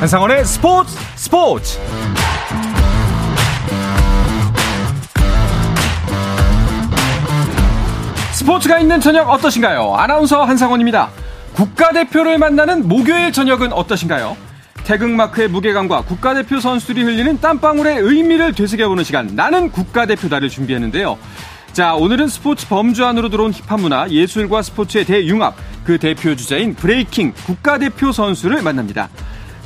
한상원의 스포츠 스포츠 스포츠가 있는 저녁 어떠신가요? 아나운서 한상원입니다. 국가대표를 만나는 목요일 저녁은 어떠신가요? 태극마크의 무게감과 국가대표 선수들이 흘리는 땀방울의 의미를 되새겨보는 시간 나는 국가대표다를 준비했는데요. 자 오늘은 스포츠 범주 안으로 들어온 힙합 문화 예술과 스포츠의 대융합 그 대표 주자인 브레이킹 국가대표 선수를 만납니다.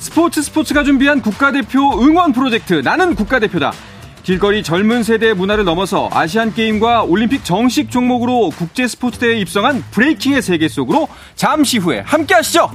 스포츠 스포츠가 준비한 국가대표 응원 프로젝트 나는 국가대표다. 길거리 젊은 세대의 문화를 넘어서 아시안 게임과 올림픽 정식 종목으로 국제 스포츠대회에 입성한 브레이킹의 세계 속으로 잠시 후에 함께 하시죠.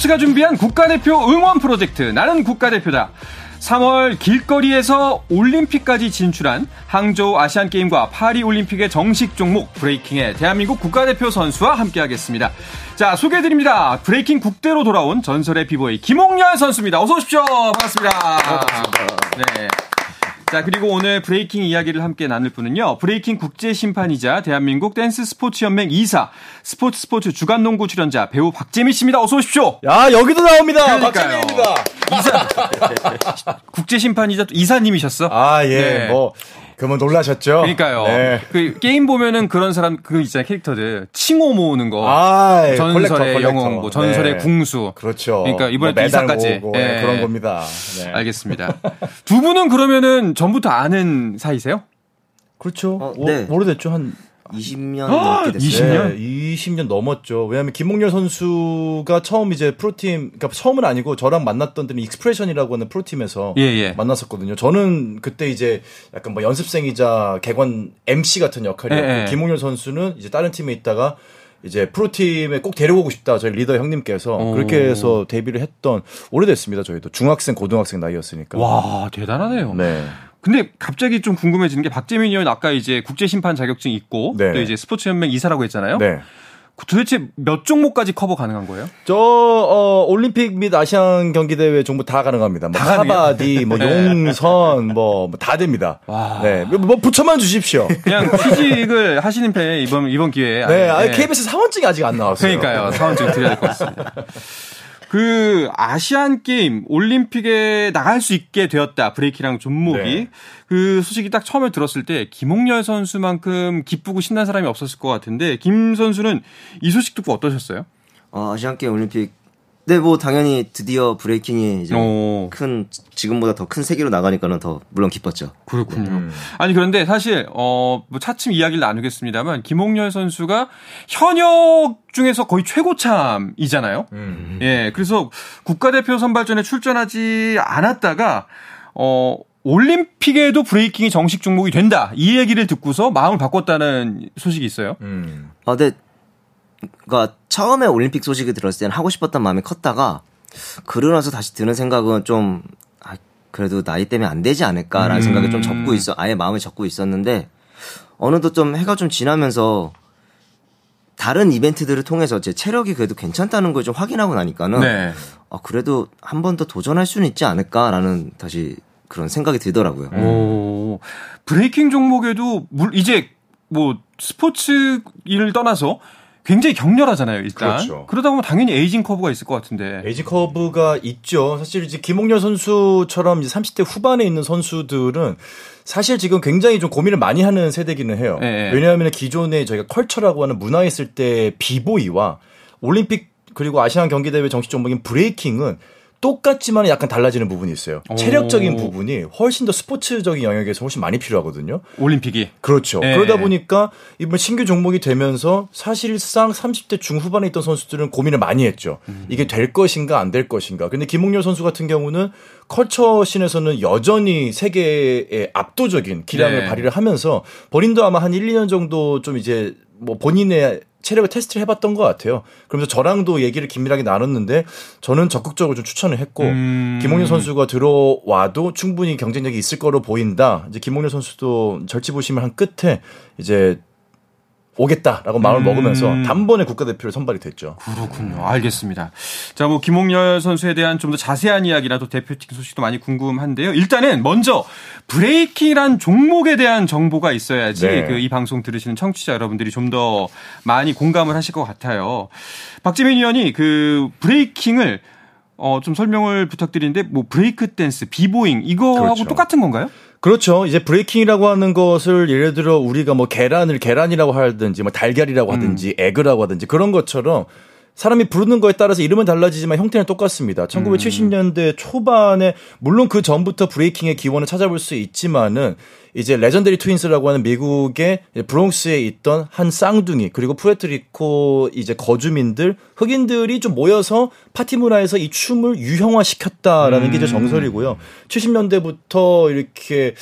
스포츠 스포츠가 준비한 국가대표 응원 프로젝트 나는 국가대표다. 3월 길거리에서 올림픽까지 진출한 항저우 아시안게임과 파리올림픽의 정식 종목 브레이킹의 대한민국 국가대표 선수와 함께하겠습니다. 자, 소개해드립니다. 브레이킹 국대로 돌아온 전설의 비보이 김홍열 선수입니다. 어서 오십시오. 반갑습니다. 반갑습니다. 네. 자, 그리고 오늘 브레이킹 이야기를 함께 나눌 분은요. 브레이킹 국제 심판이자 대한민국 댄스 스포츠 연맹 이사, 스포츠 스포츠 주간 농구 출연자 배우 박재민 씨입니다. 어서 오십시오. 야, 여기도 나옵니다. 박재민입니다. 이사 국제 심판이자 이사님이셨어? 아, 예. 네. 뭐 그러면 놀라셨죠? 그러니까요. 네. 그 게임 보면은 그런 사람 그 있잖아요 캐릭터들 칭호 모으는 거. 아, 예. 전설의 컬렉터, 영웅, 뭐 전설의 네. 궁수. 그렇죠. 그러니까 이번에 뭐 이사까지 네. 그런 겁니다. 네. 알겠습니다. 두 분은 그러면은 전부터 아는 사이세요? 그렇죠. 어, 네. 오, 오래됐죠. 한 20년 아, 넘게 됐어요. 20년? 네, 20년 넘었죠. 왜냐하면 김홍렬 선수가 처음 이제 프로팀, 그러니까 처음은 아니고 저랑 만났던 때는 익스프레션이라고 하는 프로팀에서 예, 예. 만났었거든요. 저는 그때 이제 약간 뭐 연습생이자 객원 MC 같은 역할이었고 예, 예. 김홍렬 선수는 이제 다른 팀에 있다가 이제 프로팀에 꼭 데려오고 싶다 저희 리더 형님께서 오. 그렇게 해서 데뷔를 했던 오래됐습니다 저희도 중학생 고등학생 나이였으니까 와 대단하네요. 네. 근데 갑자기 좀 궁금해지는 게 박재민 위원 아까 이제 국제 심판 자격증 있고 네. 또 이제 스포츠 연맹 이사라고 했잖아요. 네. 도대체 몇 종목까지 커버 가능한 거예요? 저 어, 올림픽 및 아시안 경기 대회 종목 다 가능합니다. 뭐 카바디, 뭐 네. 용선, 뭐 다 됩니다. 와. 네, 뭐 붙여만 주십시오. 그냥 취직을 하시는 편에 이번 이번 기회에. 네, 아니, 네. KBS 사원증이 아직 안 나왔어요. 그러니까요, 사원증 드려야 될 것 같습니다. 그 아시안 게임 올림픽에 나갈 수 있게 되었다 브레이킹이란 종목이 네. 그 소식이 딱 처음에 들었을 때 김홍렬 선수만큼 기쁘고 신난 사람이 없었을 것 같은데 김 선수는 이 소식 듣고 어떠셨어요? 어, 아시안 게임 올림픽 네, 뭐 당연히 드디어 브레이킹이 이제 오. 큰 지금보다 더 큰 세계로 나가니까는 더 물론 기뻤죠. 그렇군요. 음. 아니 그런데 사실 어뭐 차츰 이야기를 나누겠습니다만 김홍렬 선수가 현역 중에서 거의 최고참이잖아요. 음. 예, 그래서 국가대표 선발전에 출전하지 않았다가 어 올림픽에도 브레이킹이 정식 종목이 된다. 이 얘기를 듣고서 마음을 바꿨다는 소식이 있어요. 음. 아, 근데 그러니까 처음에 올림픽 소식이 들었을 때는 하고 싶었던 마음이 컸다가 그러고 나서 다시 드는 생각은 좀 아, 그래도 나이 때문에 안 되지 않을까라는 음. 생각에 좀 접고 있어 아예 마음을 접고 있었는데 어느덧 좀 해가 좀 지나면서 다른 이벤트들을 통해서 제 체력이 그래도 괜찮다는 걸 좀 확인하고 나니까는 네. 아, 그래도 한 번 더 도전할 수는 있지 않을까라는 다시 그런 생각이 들더라고요. 오, 브레이킹 종목에도 물 이제 뭐 스포츠 일을 떠나서 굉장히 격렬하잖아요, 일단. 그렇죠. 그러다 보면 당연히 aging curve가 있을 것 같은데. aging curve가 있죠. 사실 이제 김홍렬 선수처럼 이제 30대 후반에 있는 선수들은 사실 지금 굉장히 좀 고민을 많이 하는 세대기는 해요. 네. 왜냐하면 기존에 저희가 컬처라고 하는 문화 있을 때 비보이와 올림픽 그리고 아시안 경기 대회 정식 종목인 브레이킹은 똑같지만 약간 달라지는 부분이 있어요. 오. 체력적인 부분이 훨씬 더 스포츠적인 영역에서 훨씬 많이 필요하거든요. 올림픽이. 그렇죠. 네. 그러다 보니까 이번 신규 종목이 되면서 사실상 30대 중후반에 있던 선수들은 고민을 많이 했죠. 음. 이게 될 것인가 안 될 것인가. 근데 김홍렬 선수 같은 경우는 컬처신에서는 여전히 세계의 압도적인 기량을 네. 발휘를 하면서 본인도 아마 한 1, 2년 정도 좀 이제 뭐 본인의 체력을 테스트를 해봤던 것 같아요. 그러면서 저랑도 얘기를 긴밀하게 나눴는데 저는 적극적으로 좀 추천을 했고 음. 김홍렬 선수가 들어와도 충분히 경쟁력이 있을 거로 보인다. 이제 김홍렬 선수도 절치부심을 한 끝에 이제 오겠다라고 마음을 음. 먹으면서 단번에 국가대표를 선발이 됐죠. 그렇군요. 알겠습니다. 자, 뭐 김홍렬 선수에 대한 좀 더 자세한 이야기나 또 대표팀 소식도 많이 궁금한데요. 일단은 먼저 브레이킹이란 종목에 대한 정보가 있어야지 네. 그 이 방송 들으시는 청취자 여러분들이 좀 더 많이 공감을 하실 것 같아요. 박재민 위원이 그 브레이킹을 어, 좀 설명을 부탁드리는데 뭐 브레이크 댄스, 비보잉 이거하고 그렇죠. 똑같은 건가요? 그렇죠. 이제 브레이킹이라고 하는 것을 예를 들어 우리가 뭐 계란을 계란이라고 하든지 뭐 달걀이라고 하든지 음. egg라고 하든지 그런 것처럼 사람이 부르는 거에 따라서 이름은 달라지지만 형태는 똑같습니다. 1970년대 초반에 물론 그 전부터 브레이킹의 기원을 찾아볼 수 있지만은 이제 Legendary Twins라고 하는 미국의 브롱스에 있던 한 쌍둥이 그리고 푸에르토리코 이제 거주민들 흑인들이 좀 모여서 파티 문화에서 이 춤을 유형화 시켰다라는 음. 게 이제 음. 정설이고요. 70년대부터 이렇게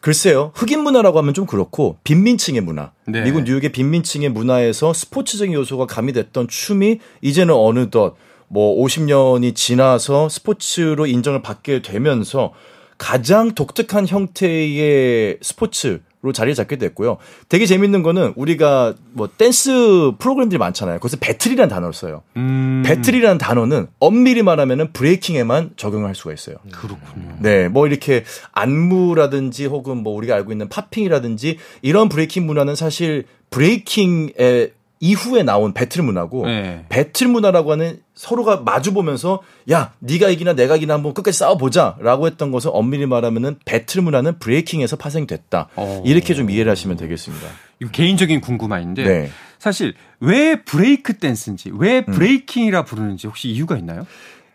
글쎄요. 흑인 문화라고 하면 좀 그렇고 빈민층의 문화. 네. 미국 뉴욕의 빈민층의 문화에서 스포츠적인 요소가 가미됐던 춤이 이제는 어느덧 뭐 50년이 지나서 스포츠로 인정을 받게 되면서 가장 독특한 형태의 스포츠 로 자리를 잡게 됐고요. 되게 재밌는 거는 우리가 뭐 댄스 프로그램들이 많잖아요. 거기서 배틀이라는 단어를 써요. 음. 배틀이라는 단어는 엄밀히 말하면은 브레이킹에만 적용을 할 수가 있어요. 그렇군요. 네, 뭐 이렇게 안무라든지 혹은 뭐 우리가 알고 있는 popping이라든지 이런 브레이킹 문화는 사실 브레이킹의 이후에 나온 배틀 문화고 네. 배틀 문화라고 하는 서로가 마주 보면서 야 네가 이기나 내가 이기나 한번 끝까지 싸워보자라고 했던 것은 엄밀히 말하면은 배틀 문화는 브레이킹에서 파생됐다 어. 이렇게 좀 이해를 하시면 되겠습니다. 이거 개인적인 궁금함인데 네. 사실 왜 브레이크 댄스인지 왜 음. 브레이킹이라 부르는지 혹시 이유가 있나요?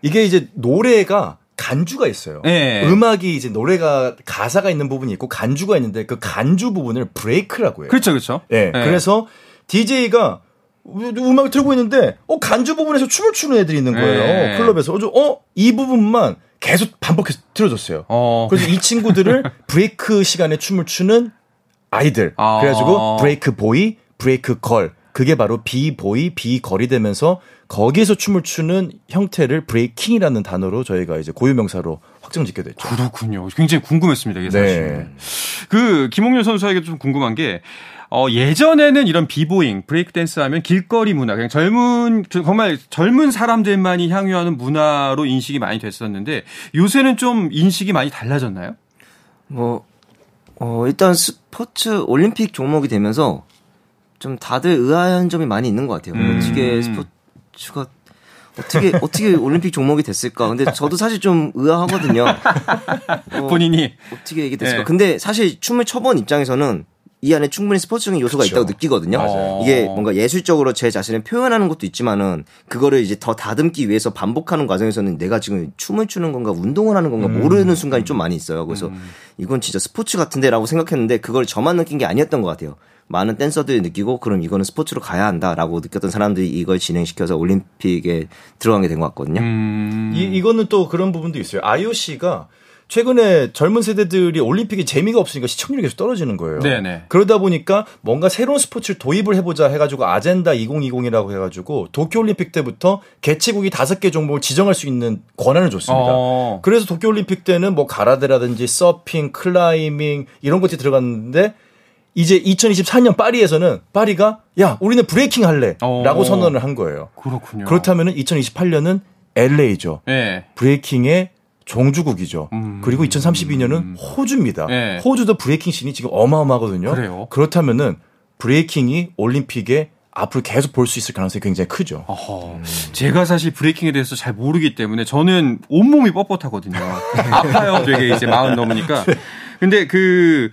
이게 이제 노래가 간주가 있어요. 네. 음악이 이제 노래가 가사가 있는 부분이 있고 간주가 있는데 그 간주 부분을 break라고 해요. 그렇죠, 그렇죠. 네. 네. 그래서 DJ가 음악을 틀고 있는데 어 간주 부분에서 춤을 추는 애들이 있는 거예요. 네. 클럽에서. 어, 이 부분만 계속 반복해서 틀어줬어요. 어. 그래서 이 친구들을 브레이크 시간에 춤을 추는 아이들. 아. 그래가지고 break boy, break girl. 그게 바로 B-boy, B-girl이 되면서 거기에서 춤을 추는 형태를 브레이킹이라는 단어로 저희가 이제 고유명사로 확정 짓게 됐죠. 그렇군요. 굉장히 궁금했습니다. 이게 사실. 네. 그 김홍렬 선수에게 좀 궁금한 게 어, 예전에는 이런 비보잉, 브레이크 댄스 하면 길거리 문화, 그냥 젊은, 정말 젊은 사람들만이 향유하는 문화로 인식이 많이 됐었는데 요새는 좀 인식이 많이 달라졌나요? 뭐, 어, 일단 스포츠 올림픽 종목이 되면서 좀 다들 의아한 점이 많이 있는 것 같아요. 음. 어떻게 스포츠가 어떻게 어떻게 올림픽 종목이 됐을까? 근데 저도 사실 좀 의아하거든요. 어, 본인이 어떻게 이게 됐을까? 네. 근데 사실 춤을 춰본 입장에서는 이 안에 충분히 스포츠적인 요소가 그렇죠. 있다고 느끼거든요. 맞아요. 이게 뭔가 예술적으로 제 자신을 표현하는 것도 있지만은 그거를 이제 더 다듬기 위해서 반복하는 과정에서는 내가 지금 춤을 추는 건가 운동을 하는 건가 음. 모르는 순간이 좀 많이 있어요. 그래서 음. 이건 진짜 스포츠 같은데라고 생각했는데 그걸 저만 느낀 게 아니었던 것 같아요. 많은 댄서들이 느끼고 그럼 이거는 스포츠로 가야 한다라고 느꼈던 사람들이 이걸 진행시켜서 올림픽에 들어가게 된 것 같거든요. 음. 이, 이거는 또 그런 부분도 있어요. IOC가 최근에 젊은 세대들이 올림픽에 재미가 없으니까 시청률이 계속 떨어지는 거예요. 네네. 그러다 보니까 뭔가 새로운 스포츠를 도입을 해보자 해가지고 아젠다 2020이라고 해가지고 도쿄올림픽 때부터 개최국이 다섯 개 종목을 지정할 수 있는 권한을 줬습니다. 어. 그래서 도쿄올림픽 때는 뭐 가라데라든지 서핑, 클라이밍 이런 것들이 들어갔는데 이제 2024년 파리에서는 파리가 야 우리는 브레이킹 할래라고 어. 선언을 한 거예요. 그렇군요. 그렇다면은 2028년은 LA죠. 네. 브레이킹의 종주국이죠. 음. 그리고 2032년은 호주입니다. 네. 호주도 브레이킹 씬이 지금 어마어마하거든요. 그래요? 그렇다면은 브레이킹이 올림픽에 앞으로 계속 볼 수 있을 가능성이 굉장히 크죠. 음. 제가 사실 브레이킹에 대해서 잘 모르기 때문에 저는 온몸이 뻣뻣하거든요. 아파요. 되게 이제 마흔 넘으니까. 근데 그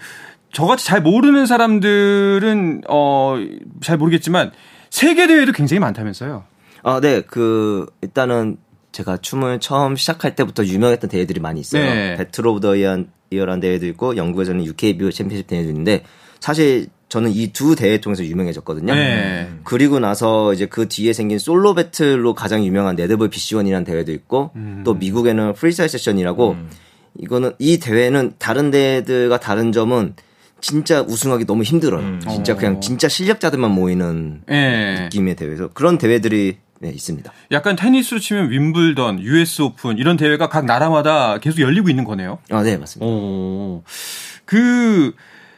저같이 잘 모르는 사람들은 어 잘 모르겠지만 세계 대회도 굉장히 많다면서요. 아, 네. 그 일단은 제가 춤을 처음 시작할 때부터 유명했던 대회들이 많이 있어요. 네. Battle of the Year란 대회도 있고 영국에서는 UKBO 챔피언십 대회도 있는데 사실 저는 이 두 대회 통해서 유명해졌거든요. 네. 그리고 나서 이제 그 뒤에 생긴 솔로 배틀로 가장 유명한 네드볼 BC1이라는 대회도 있고 음. 또 미국에는 Freestyle Session이라고 음. 이거는 이 대회는 다른 대회들과 다른 점은 진짜 우승하기 너무 힘들어요. 음. 진짜 그냥 어. 진짜 실력자들만 모이는 네. 느낌의 대회에서 그런 대회들이 네, 있습니다. 약간 테니스로 치면 윔블던, US 오픈 이런 대회가 각 나라마다 계속 열리고 있는 거네요. 아, 네, 맞습니다. 오. 그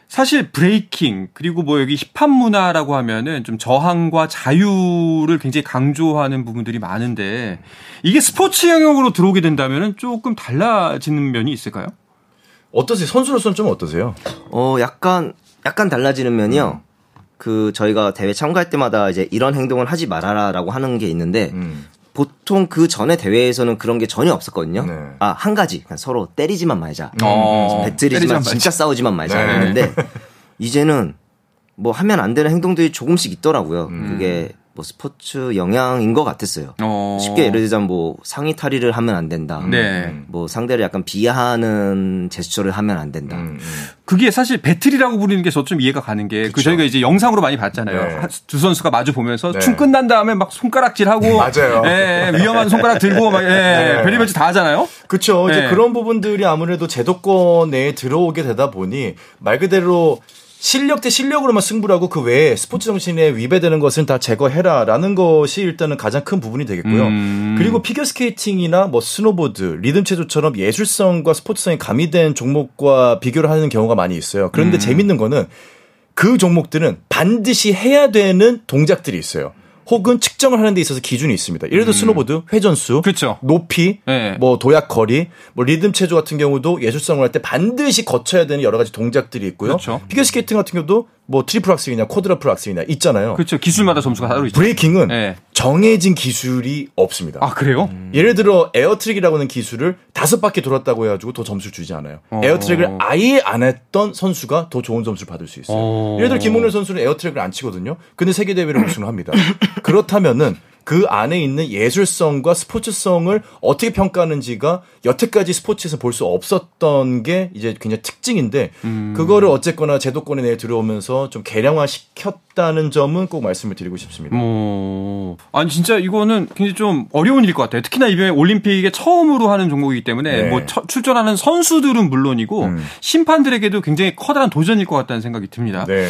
사실 브레이킹 그리고 뭐 여기 힙합 문화라고 하면은 좀 저항과 자유를 굉장히 강조하는 부분들이 많은데 이게 스포츠 영역으로 들어오게 된다면은 조금 달라지는 면이 있을까요? 어떠세요? 선수로서는 좀 어떠세요? 어, 약간 약간 달라지는 면이요. 그 저희가 대회 참가할 때마다 이제 이런 행동을 하지 말아라라고 하는 게 있는데 음. 보통 그 전에 대회에서는 그런 게 전혀 없었거든요. 네. 아, 한 가지. 그냥 서로 때리지만 말자. 어, 배틀이지만 진짜 말자. 싸우지만 말자. 네. 했는데, 이제는 뭐 하면 안 되는 행동들이 조금씩 있더라고요. 음. 그게 뭐 스포츠 영향인 것 같았어요. 어. 쉽게 예를 들자면 뭐 상의 탈의를 하면 안 된다. 네. 뭐 상대를 약간 비하하는 제스처를 하면 안 된다. 음, 음. 그게 사실 배틀이라고 부르는 게 저 좀 이해가 가는 게 그 저희가 이제 영상으로 많이 봤잖아요. 네. 두 선수가 마주 보면서 네. 춤 끝난 다음에 막 손가락질하고 맞아요. 예, 위험한 손가락 들고 막 예, 네. 별의별짓 다 하잖아요. 그렇죠. 이제 네. 그런 부분들이 아무래도 제도권에 들어오게 되다 보니 말 그대로 실력 대 실력으로만 승부를 하고 그 외에 스포츠 정신에 위배되는 것은 다 제거해라라는 것이 일단은 가장 큰 부분이 되겠고요. 음. 그리고 피겨 스케이팅이나 뭐 스노보드, 리듬 체조처럼 예술성과 스포츠성이 가미된 종목과 비교를 하는 경우가 많이 있어요. 그런데 음. 재밌는 거는 그 종목들은 반드시 해야 되는 동작들이 있어요. 혹은 측정을 하는 데 있어서 기준이 있습니다. 예를 들어 음. 스노보드 회전수, 그렇죠. 높이, 네. 뭐 도약 거리, 뭐 리듬 체조 같은 경우도 예술성을 할 때 반드시 거쳐야 되는 여러 가지 동작들이 있고요. 그렇죠. 피겨 스케이팅 같은 경우도 뭐 트리플 악셀이냐 쿼드라플 악셀이냐 있잖아요. 그렇죠. 기술마다 점수가 따로 있죠. 브레이킹은 네. 정해진 기술이 없습니다. 아 그래요? 음. 예를 들어 air track이라고 하는 기술을 다섯 바퀴 돌았다고 해가지고 더 점수를 주지 않아요. 어. air track을 아예 안 했던 선수가 더 좋은 점수를 받을 수 있어요. 어. 예를 들어 김홍열 선수는 air track을 안 치거든요. 근데 세계 대회를 우승을 합니다. 그렇다면은 그 안에 있는 예술성과 스포츠성을 어떻게 평가하는지가 여태까지 스포츠에서 볼 수 없었던 게 이제 굉장히 특징인데 음. 그거를 어쨌거나 제도권에 내에 들어오면서 좀 개량화 시켰다는 점은 꼭 말씀을 드리고 싶습니다. 어... 아니 진짜 이거는 굉장히 좀 어려운 일일 것 같아요. 특히나 이번에 올림픽에 처음으로 하는 종목이기 때문에 네. 뭐 처, 출전하는 선수들은 물론이고 음. 심판들에게도 굉장히 커다란 도전일 것 같다는 생각이 듭니다. 네.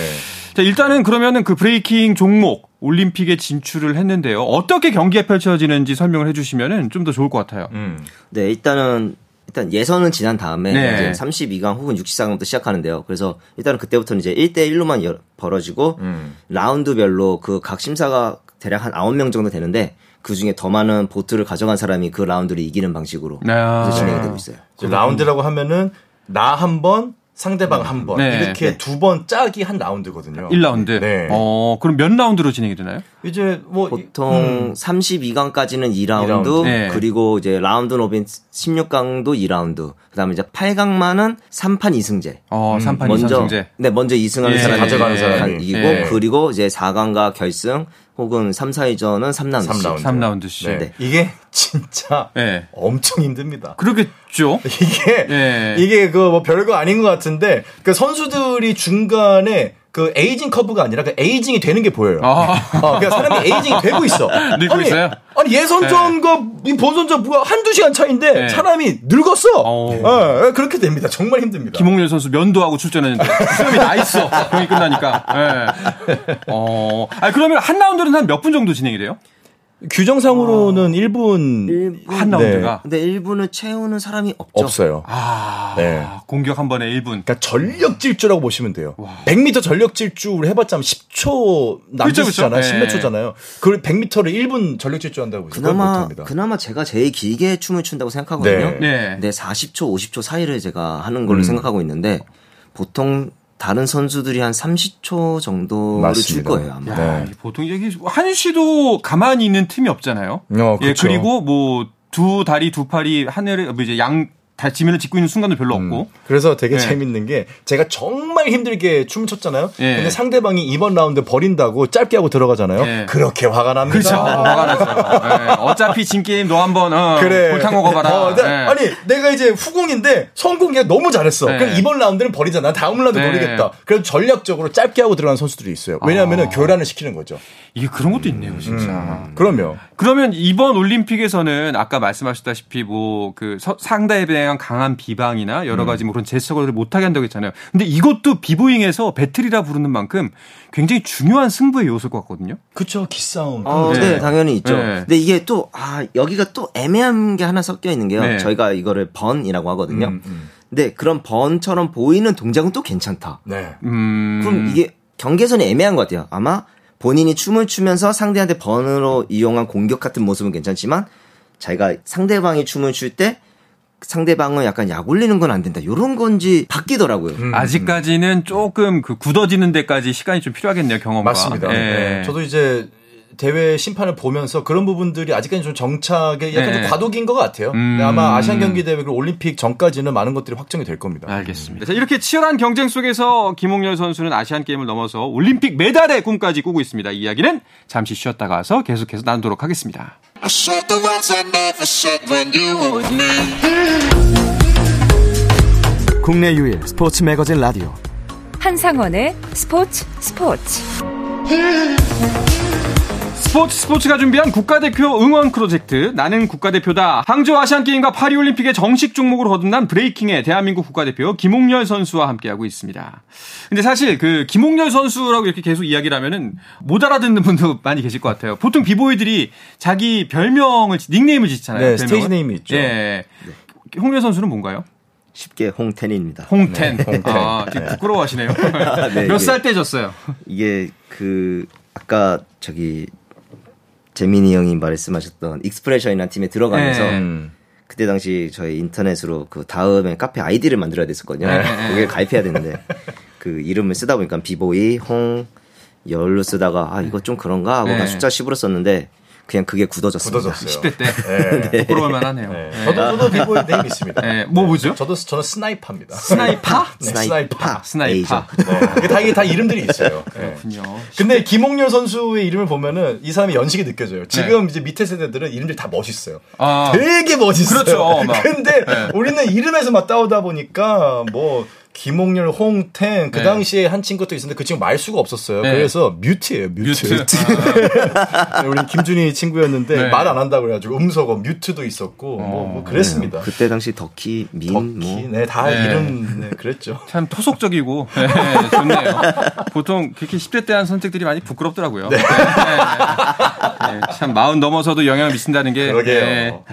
자, 일단은 그러면은 그 브레이킹 종목 올림픽에 진출을 했는데요. 어떻게 경기가 펼쳐지는지 설명을 해주시면은 좀더 좋을 것 같아요. 음. 네, 일단은 일단 예선은 지난 다음에 네. 이제 32강 혹은 64강부터 시작하는데요. 그래서 일단은 그때부터는 이제 1대 1로만 벌어지고 음. 라운드별로 그 각 심사가 대략 한 9명 정도 되는데 그 중에 더 많은 보트를 가져간 사람이 그 라운드를 이기는 방식으로 아. 진행이 되고 있어요. 라운드라고 하면은 나 한 번, 상대방 한 번. 네. 이렇게 네. 두번 짝이 한 라운드거든요. 1라운드. 네. 어, 그럼 몇 라운드로 진행이 되나요? 이제 뭐 보통 음. 32강까지는 2라운드, 2라운드. 네. 그리고 이제 round robin 16강도 2라운드. 그다음에 이제 8강만은 3판 2승제. 어, 3판 먼저, 2승제. 네, 먼저 2승하는 예. 사람이 가져가는 사람이 이기고 예. 그리고 이제 4강과 결승 혹은 3, 4위전은 3라운드. 3라운드. 3라운드 씩. 네. 네. 이게 진짜 네. 엄청 힘듭니다. 그러겠죠. 이게 네. 이게 그 뭐 별거 아닌 것 같은데 그 선수들이 중간에 그 aging curve가 아니라 그 aging이 되는 게 보여요. 아. 어, 그러니까 사람이 에이징이 되고 있어. 늙고 아니, 있어요? 아니 예선전과 네. 본선전 뭐가 한두 시간 차인데 네. 사람이 늙었어. 어. 어. 그렇게 됩니다. 정말 힘듭니다. 김홍렬 선수 면도하고 출전했는데 수염이 나 있어. 경기 끝나니까. 네. 어. 아 그러면 한 라운드는 한 몇 분 정도 진행이 돼요? 규정상으로는 아. 1분, 1분 한 라운드가. 네. 근데 1분을 채우는 사람이 없죠. 없어요. 아. 네. 공격 한 번에 1분. 그러니까 전력 질주라고 보시면 돼요. 와. 100m 전력 질주를 해봤자 10초 남짓잖아요. 그렇죠, 10몇 초잖아요. 그걸 100m를 1분 전력 질주한다고 그나마 그나마 제가 제일 길게 춤을 춘다고 생각하거든요. 네. 네. 네 40초, 50초 사이를 제가 하는 걸로 음. 생각하고 있는데 보통 다른 선수들이 한 30초 정도를 맞습니다. 줄 거예요 아마. 야, 네. 보통 여기 한시도 가만히 있는 틈이 없잖아요. 어, 예 그리고 뭐 두 다리 두 팔이 하늘에 뭐 이제 양 지면을 짓고 있는 순간도 별로 음. 없고. 그래서 되게 네. 재밌는 게 제가 정말 힘들게 춤을 췄잖아요. 네. 근데 상대방이 이번 라운드 버린다고 짧게 하고 들어가잖아요. 네. 그렇게 화가 납니다. 그렇죠. 화가 나죠. 네. 어차피 진 게임 너 한번 어, 그래. 골탕 먹어봐라. 어, 네. 아니 내가 이제 후공인데 선공이 너무 잘했어. 그럼 이번 라운드는 버리잖아. 다음 라운드 버리겠다. 그래서 전략적으로 짧게 하고 들어가는 선수들이 있어요. 왜냐하면 아. 교란을 시키는 거죠. 이게 그런 것도 있네요, 진짜. 음. 그럼요. 그러면 이번 올림픽에서는 아까 말씀하셨다시피 뭐 그 상대에 대한 강한 비방이나 여러 음. 가지 뭐 그런 제스처를 못하게 한다고 했잖아요. 근데 이것도 비보잉에서 배틀이라 부르는 만큼 굉장히 중요한 승부의 요소일 것 같거든요. 그쵸, 기싸움. 어, 네. 네. 당연히 있죠. 네. 근데 이게 또, 아, 여기가 또 애매한 게 하나 섞여 있는 게요. 네. 저희가 이거를 번이라고 하거든요. 음, 음. 근데 그런 번처럼 보이는 동작은 또 괜찮다. 네. 음... 그럼 이게 경계선이 애매한 것 같아요. 아마 본인이 춤을 추면서 상대한테 번으로 이용한 공격 같은 모습은 괜찮지만 자기가 상대방이 춤을 출 때 상대방은 약간 약 올리는 건 안 된다. 요런 건지 바뀌더라고요. 음, 아직까지는 조금 그 굳어지는 데까지 시간이 좀 필요하겠네요, 경험과. 맞습니다. 네. 네. 저도 이제 대회 심판을 보면서 그런 부분들이 아직까지 좀 정착에 약간 네. 좀 과도기인 것 같아요. 음. 아마 아시안 경기 대회 그리고 올림픽 전까지는 많은 것들이 확정이 될 겁니다. 알겠습니다. 자, 이렇게 치열한 경쟁 속에서 김홍렬 선수는 아시안 게임을 넘어서 올림픽 메달의 꿈까지 꾸고 있습니다. 이 이야기는 잠시 쉬었다가 와서 계속해서 나누도록 하겠습니다. 국내 유일 스포츠 매거진 라디오 한상원의 스포츠 스포츠 스포츠 스포츠가 준비한 국가대표 응원 프로젝트 나는 국가대표다. 항저우 아시안게임과 파리올림픽의 정식 종목으로 거듭난 브레이킹의 대한민국 국가대표 김홍열 선수와 함께하고 있습니다. 근데 사실 그 김홍열 선수라고 이렇게 계속 이야기를 하면은 못 알아듣는 분도 많이 계실 것 같아요. 보통 비보이들이 자기 별명을 닉네임을 짓잖아요. 네, stage name이 있죠. 예. 네. 홍열 선수는 뭔가요? 쉽게 홍텐입니다. 홍텐. 네, 홍텐. 아, 네. 부끄러워하시네요. 네, 몇살 때 지었어요? 이게 그 아까 저기 재민이 형이 말씀하셨던 Expression이라는 팀에 들어가면서 네. 그때 당시 저희 인터넷으로 그 다음에 카페 아이디를 만들어야 됐었거든요. 네. 거기에 가입해야 되는데 그 이름을 쓰다 보니까 비보이, 홍, 열로 쓰다가 아 이거 좀 그런가 하고 네. 숫자 10으로 썼는데 그냥 그게 굳어졌습니다. 굳어졌어요. 10대 때. 네. 네. 부끄러울만 하네요. 네. 네. 저도, 저도 비보이 name 있습니다. 네. 뭐, 뭐죠? 저도, 저는 스나이파입니다. 스나이파? 네. 스나이파. 스나이파. 네. 다, 이게 다 이름들이 있어요. 그렇군요. 근데 김홍열 선수의 이름을 보면은 이 사람의 연식이 느껴져요. 지금 이제 밑에 세대들은 이름들이 다 멋있어요. 아. 되게 멋있어요. 그렇죠. 근데 우리는 이름에서 막 따오다 보니까 뭐, 김홍열, 홍텐 그 네. 당시에 한 친구도 있었는데 그 친구 말 수가 없었어요. 네. 그래서 mute예요, mute. mute. 아. 우리 김준희 친구였는데 네. 말안 한다고 그래가지고 음소거 mute도 있었고 어. 뭐, 뭐, 그랬습니다. 네. 그때 당시 덕희, 민, 덕희, 뭐. 네, 다 네. 이름 네, 그랬죠. 참 토속적이고 네, 좋네요. 보통 그렇게 10대 때 한 선택들이 많이 부끄럽더라고요. 네. 참 마흔 넘어서도 영향을 미친다는 게. 그러게요.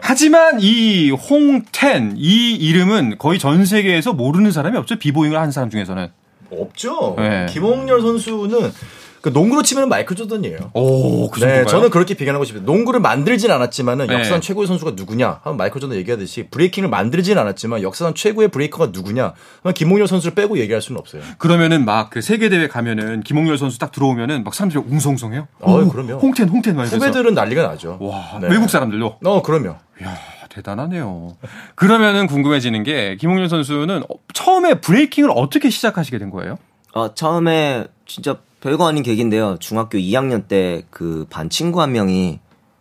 하지만 이 홍텐 이 이름은 거의 전 세계에서 모르는 사람이 없죠. 비보잉을 하는 사람 중에서는. 없죠. 네. 김홍렬 선수는 그 농구로 치면 마이클 조던이에요. 오, 그 네, 저는 그렇게 비교하고 싶어요. 농구를 만들진 않았지만은 네. 역사상 최고의 선수가 누구냐? 하면 마이클 조던 얘기하듯이 브레이킹을 만들진 않았지만 역사상 최고의 브레이커가 누구냐? 하면 김홍렬 선수를 빼고 얘기할 수는 없어요. 그러면은 막 그 세계 대회 가면은 김홍렬 선수 딱 들어오면은 막 사람들이 웅성웅성해요. 어, 그럼요. 홍텐 홍텐 말 후배들은 난리가 나죠. 와, 네. 외국 사람들로. 어, 그럼요. 야. 대단하네요. 그러면은 궁금해지는 게 김홍렬 선수는 처음에 브레이킹을 어떻게 시작하시게 된 거예요? 어, 처음에 진짜 별거 아닌 계기인데요. 중학교 2학년 때 그 반 친구 한 명이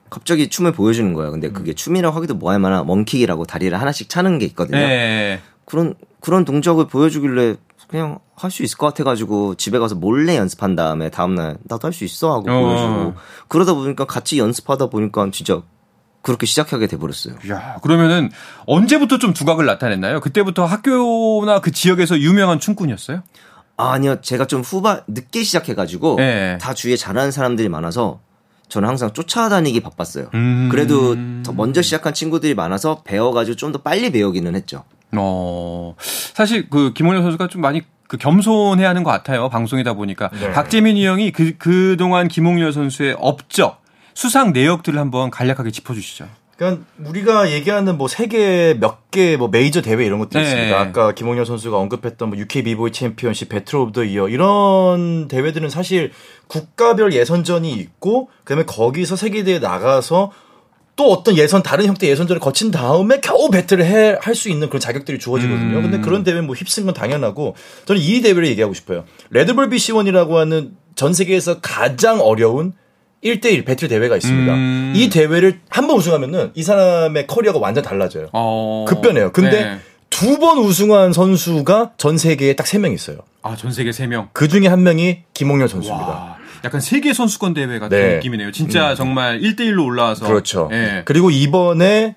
갑자기 춤을 보여주는 거예요. 근데 그게 음. 춤이라고 하기도 뭐할 만한 원킥이라고 다리를 하나씩 차는 게 있거든요. 네. 그런 그런 동작을 보여주길래 그냥 할 수 있을 것 같아가지고 집에 가서 몰래 연습한 다음에 다음날 나도 할 수 있어 하고 어. 보여주고 그러다 보니까 같이 연습하다 보니까 진짜 그렇게 시작하게 돼버렸어요. 야 그러면은 언제부터 좀 두각을 나타냈나요? 그때부터 학교나 그 지역에서 유명한 춤꾼이었어요? 아, 아니요, 제가 좀 후반 늦게 시작해가지고 네. 다 주위에 잘하는 사람들이 많아서 저는 항상 쫓아다니기 바빴어요. 음. 그래도 더 먼저 시작한 친구들이 많아서 배워가지고 좀 더 빨리 배우기는 했죠. 어, 사실 그 김원효 선수가 좀 많이 그 겸손해야 하는 것 같아요. 방송이다 보니까. 네. 박재민이 형이 그, 그동안 김홍렬 선수의 업적, 수상 내역들을 한번 간략하게 짚어주시죠. 그러니까 우리가 얘기하는 뭐 세계 몇 개 뭐 메이저 대회 이런 것도 네. 있습니다. 아까 김홍열 선수가 언급했던 뭐 UK B-Boy Championship, Battle of the Year 이런 대회들은 사실 국가별 예선전이 있고 그다음에 거기서 세계 대회 나가서 또 어떤 예선 다른 형태 예선전을 거친 다음에 겨우 배틀을 할수 있는 그런 자격들이 주어지거든요. 음. 근데 그런 대회 뭐 휩쓴 건 당연하고 저는 이 대회를 얘기하고 싶어요. 레드불 BC One이라고 하는 전 세계에서 가장 어려운 1대1 배틀 대회가 있습니다. 음. 이 대회를 한 번 우승하면은 이 사람의 커리어가 완전 달라져요. 어. 급변해요. 근데 네. 두번 우승한 선수가 전 세계에 딱세명 있어요. 아, 전 세계 세 명. 그 중에 한 명이 김홍열 선수입니다. 와. 약간 세계 선수권 대회 같은 네. 느낌이네요. 진짜 음. 정말 1대1로 올라와서. 그렇죠. 네. 그리고 이번에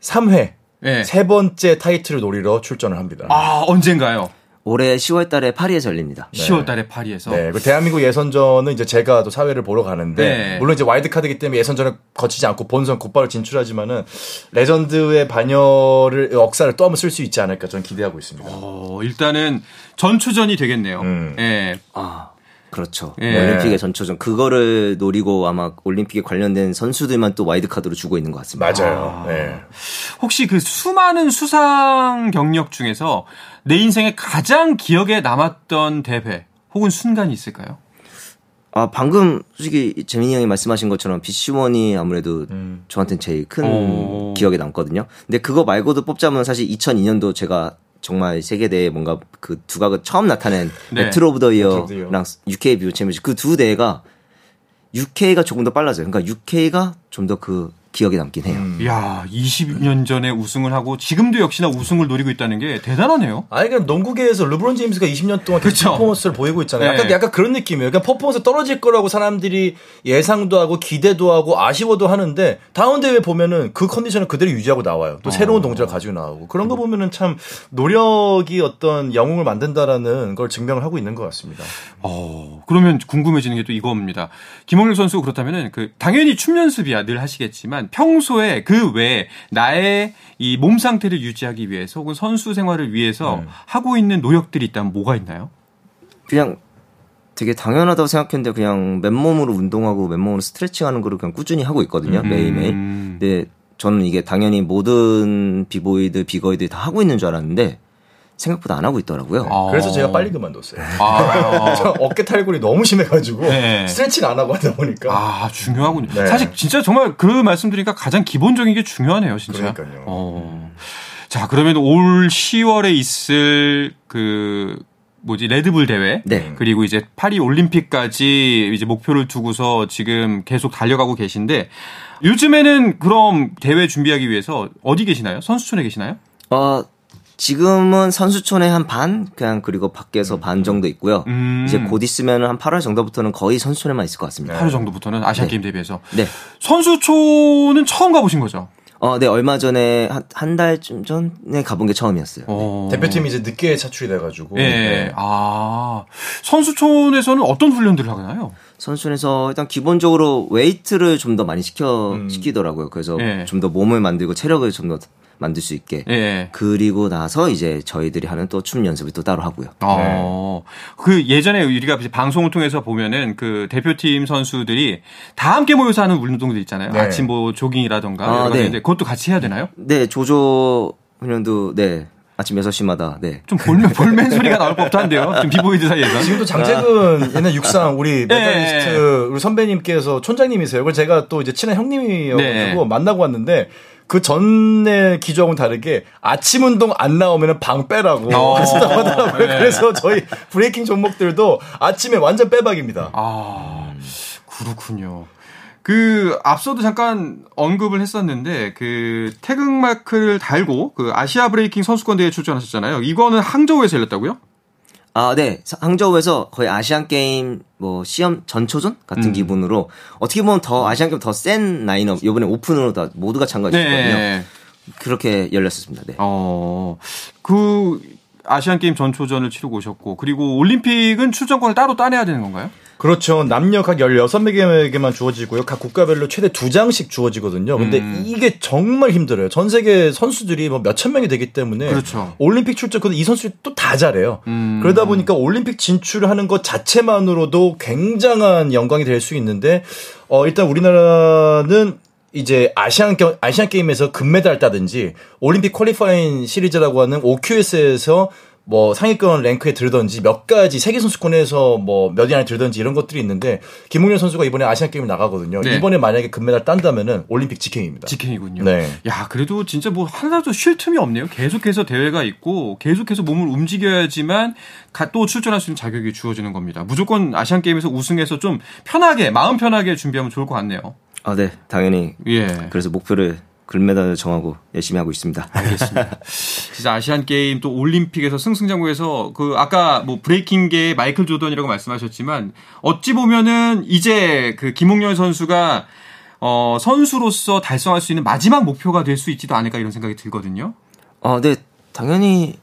3회 네. 세 번째 타이틀을 노리러 출전을 합니다. 아, 언젠가요? 올해 10월 달에 파리에서 열립니다. 네. 10월 달에 파리에서. 네. 그 대한민국 예선전은 이제 제가 또 사회를 보러 가는데 네. 물론 이제 와일드카드기 때문에 예선전을 거치지 않고 본선 곧바로 진출하지만은 레전드의 반열을 역사를 또 한번 쓸 수 있지 않을까 저는 기대하고 있습니다. 어, 일단은 전초전이 되겠네요. 음. 예. 아. 그렇죠. 예. 올림픽의 전초전 그거를 노리고 아마 올림픽에 관련된 선수들만 또 와일드카드로 주고 있는 것 같습니다. 맞아요. 아. 네. 혹시 그 수많은 수상 경력 중에서 내 인생에 가장 기억에 남았던 대회 혹은 순간이 있을까요? 아 방금 솔직히 재민이 형이 말씀하신 것처럼 BC One이 아무래도 음. 저한테는 제일 큰 오. 기억에 남거든요. 근데 그거 말고도 뽑자면 사실 2002년도 제가 정말 세계대회 뭔가 그 두각을 처음 나타낸 네. Battle of the Year랑 UK B-Boy 챔피언십 그 두 대회가 UK가 조금 더 빨라져요. 그러니까 UK가 좀 더 그 기억에 남긴 해요. 음. 야, 20년 전에 우승을 하고 지금도 역시나 우승을 노리고 있다는 게 대단하네요. 아니 그냥 농구계에서 르브론 제임스가 20년 동안 그쵸? 퍼포먼스를 보이고 있잖아요. 약간 네. 약간 그런 느낌이에요. 그냥 퍼포먼스 떨어질 거라고 사람들이 예상도 하고 기대도 하고 아쉬워도 하는데 다운 대회 보면은 그 컨디션을 그대로 유지하고 나와요. 또 어. 새로운 동작을 가지고 나오고 그런 거 보면은 참 노력이 어떤 영웅을 만든다라는 걸 증명을 하고 있는 것 같습니다. 어, 그러면 궁금해지는 게 또 이겁니다. 김홍열 선수 그렇다면은 그 당연히 춤 연습이야 늘 하시겠지만 평소에 그 외에 나의 이 몸 상태를 유지하기 위해서 혹은 선수 생활을 위해서 음. 하고 있는 노력들이 있다면 뭐가 있나요? 그냥 되게 당연하다고 생각했는데 그냥 맨몸으로 운동하고 맨몸으로 스트레칭하는 거를 그냥 꾸준히 하고 있거든요 음. 매일매일. 근데 저는 이게 당연히 모든 비보이들 비걸들이 다 하고 있는 줄 알았는데 생각보다 안 하고 있더라고요. 아. 그래서 제가 빨리 그만뒀어요. 아. 어깨 탈골이 너무 심해가지고 네. 스트레칭 안 하고 하다 보니까. 아 중요하군요. 네. 사실 진짜 정말 그 말씀드리니까 가장 기본적인 게 중요하네요, 진짜. 그러니까요. 어. 자 그러면 올 10월에 있을 그 뭐지 레드불 대회 네. 그리고 이제 파리 올림픽까지 이제 목표를 두고서 지금 계속 달려가고 계신데 요즘에는 그럼 대회 준비하기 위해서 어디 계시나요? 선수촌에 계시나요? 어 지금은 선수촌에 한 반, 그냥 그리고 밖에서 반 정도 있고요. 음. 이제 곧 있으면 한 8월 정도부터는 거의 선수촌에만 있을 것 같습니다. 8월 정도부터는 아시안 네. 게임 대비해서. 네. 선수촌은 처음 가보신 거죠? 어, 네, 얼마 전에 한, 한 달쯤 전에 가본 게 처음이었어요. 어. 네. 대표팀이 이제 늦게 차출이 돼가지고. 예. 네. 아. 선수촌에서는 어떤 훈련들을 하나요? 선수촌에서 일단 기본적으로 웨이트를 좀 더 많이 시켜, 음. 시키더라고요. 그래서 예. 좀더 몸을 만들고 체력을 좀 더 만들 수 있게. 예. 그리고 나서 이제 저희들이 하는 또 춤 연습을 또 따로 하고요. 어. 네. 그 예전에 우리가 방송을 통해서 보면은 그 대표팀 선수들이 다 함께 모여서 하는 운동들 있잖아요. 네. 아침 뭐 조깅이라던가 아, 네. 그것도 같이 해야 되나요? 네, 조조 훈련도 네. 아침 6시마다, 네. 좀 볼멘, 볼멘 소리가 나올 법도 한데요. 좀 비보이들 사이에서. 지금도 장재근 아. 옛날 육상 우리 네. 메달리스트 네. 우리 선배님께서 촌장님이세요. 그걸 제가 또 이제 친한 형님이어가지고 네. 만나고 왔는데 그 전에 기조하고는 다르게 아침 운동 안 나오면 방 빼라고 어. 그랬다고 하더라고요. 네. 그래서 저희 브레이킹 종목들도 아침에 완전 빼박입니다. 아, 그렇군요. 그 앞서도 잠깐 언급을 했었는데 그 태극 마크를 달고 그 아시아 브레이킹 선수권 대회에 출전하셨잖아요. 이거는 항저우에서 열렸다고요? 아, 네. 항저우에서 거의 아시안 게임 뭐 시험 전초전 같은 음. 기분으로 어떻게 보면 더 아시안 게임 더 센 라인업 이번에 오픈으로 다 모두가 참가했거든요. 네. 그렇게 열렸었습니다. 네. 어. 그 아시안 게임 전초전을 치르고 오셨고 그리고 올림픽은 출전권을 따로 따내야 되는 건가요? 그렇죠. 남녀 각 16명에게만 주어지고요. 각 국가별로 최대 두 장씩 주어지거든요. 근데 음. 이게 정말 힘들어요. 전 세계 선수들이 뭐 몇천 명이 되기 때문에 그렇죠. 올림픽 출전 근데 이 선수들이 또 다 잘해요. 음. 그러다 보니까 올림픽 진출하는 것 자체만으로도 굉장한 영광이 될 수 있는데 어 일단 우리나라는 이제 아시안 아시안 게임에서 금메달 따든지 올림픽 퀄리파인 시리즈라고 하는 OQS에서 뭐 상위권 랭크에 들던지 몇 가지 세계 선수권에서 뭐 몇 위 안에 들던지 이런 것들이 있는데 김웅현 선수가 이번에 아시안 게임 나가거든요. 네. 이번에 만약에 금메달 딴다면은 올림픽 직행입니다. 직행이군요. 네. 야 그래도 진짜 뭐 하나도 쉴 틈이 없네요. 계속해서 대회가 있고 계속해서 몸을 움직여야지만 또 출전할 수 있는 자격이 주어지는 겁니다. 무조건 아시안 게임에서 우승해서 좀 편하게 마음 편하게 준비하면 좋을 것 같네요. 아, 네, 당연히. 예. 그래서 목표를 금메달을 정하고 열심히 하고 있습니다. 알겠습니다. 진짜 아시안 게임 또 올림픽에서 승승장구해서 그 아까 뭐 브레이킹계의 마이클 조던이라고 말씀하셨지만 어찌 보면은 이제 그 김홍열 선수가 어 선수로서 달성할 수 있는 마지막 목표가 될 수 있지도 않을까 이런 생각이 들거든요. 어, 네. 당연히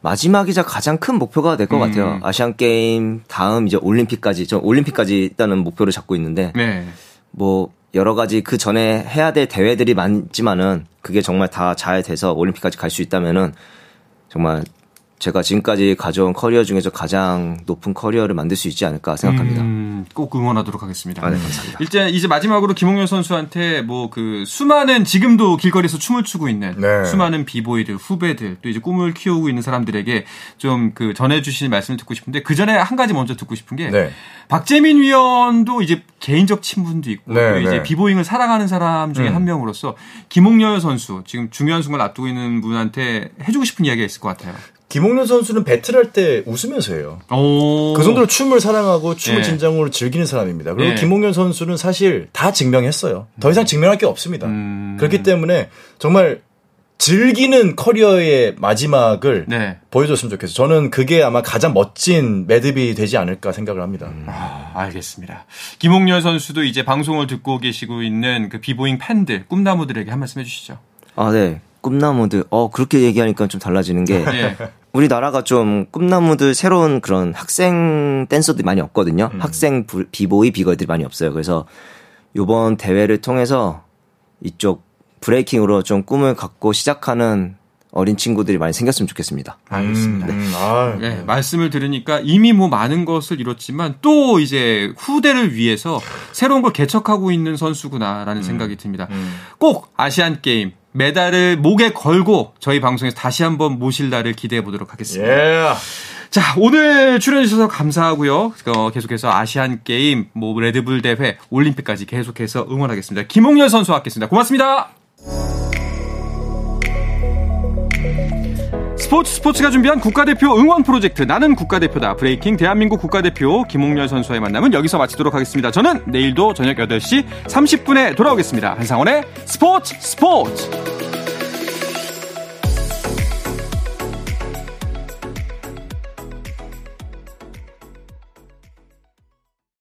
마지막이자 가장 큰 목표가 될것 음. 같아요. 아시안 게임 다음 이제 올림픽까지 저 올림픽까지 일단은 목표를 잡고 있는데 네. 뭐 여러 가지 그 전에 해야 될 대회들이 많지만은 그게 정말 다 잘 돼서 올림픽까지 갈 수 있다면은 정말 제가 지금까지 가져온 커리어 중에서 가장 높은 커리어를 만들 수 있지 않을까 생각합니다. 음, 꼭 응원하도록 하겠습니다. 아, 네, 감사합니다. 일단 이제 마지막으로 김홍현 선수한테 뭐 그 수많은 지금도 길거리에서 춤을 추고 있는 네. 수많은 비보이들, 후배들, 또 이제 꿈을 키우고 있는 사람들에게 좀 그 전해주실 말씀을 듣고 싶은데 그 전에 한 가지 먼저 듣고 싶은 게 네. 박재민 위원도 이제 개인적 친분도 있고 네, 또 이제 네. 비보잉을 사랑하는 사람 중에 음. 한 명으로서 김홍열 선수 지금 중요한 순간을 앞두고 있는 분한테 해주고 싶은 이야기가 있을 것 같아요. 김홍열 선수는 배틀할 때 웃으면서 해요. 그 정도로 춤을 사랑하고 춤을 네. 진정으로 즐기는 사람입니다. 그리고 네. 김홍열 선수는 사실 다 증명했어요. 더 이상 증명할 게 없습니다. 음. 그렇기 때문에 정말 즐기는 커리어의 마지막을 네. 보여줬으면 좋겠어요. 저는 그게 아마 가장 멋진 매듭이 되지 않을까 생각을 합니다. 음. 아, 알겠습니다. 김홍현 선수도 이제 방송을 듣고 계시고 있는 그 비보잉 팬들, 꿈나무들에게 한 말씀 해주시죠. 아, 네. 꿈나무들, 어, 그렇게 얘기하니까 좀 달라지는 게, 네. 우리나라가 좀 꿈나무들 새로운 그런 학생 댄서들이 많이 없거든요. 음. 학생 비보이 비걸들이 많이 없어요. 그래서 요번 대회를 통해서 이쪽 브레이킹으로 좀 꿈을 갖고 시작하는 어린 친구들이 많이 생겼으면 좋겠습니다. 알겠습니다. 음, 음, 아, 네, 네. 말씀을 들으니까 이미 뭐 많은 것을 이뤘지만 또 이제 후대를 위해서 새로운 걸 개척하고 있는 선수구나라는 음, 생각이 듭니다. 음. 꼭 아시안 게임 메달을 목에 걸고 저희 방송에서 다시 한번 모실 날을 기대해 보도록 하겠습니다. 예. 자, 오늘 출연해주셔서 감사하고요. 어, 계속해서 아시안 게임, 뭐, 레드불 대회, 올림픽까지 계속해서 응원하겠습니다. 김홍열 선수와 함께 했습니다. 고맙습니다. 스포츠 스포츠가 준비한 국가대표 응원 프로젝트 나는 국가대표다 브레이킹 대한민국 국가대표 김홍열 선수와의 만남은 여기서 마치도록 하겠습니다. 저는 내일도 저녁 8시 30분에 돌아오겠습니다. 한상원의 스포츠 스포츠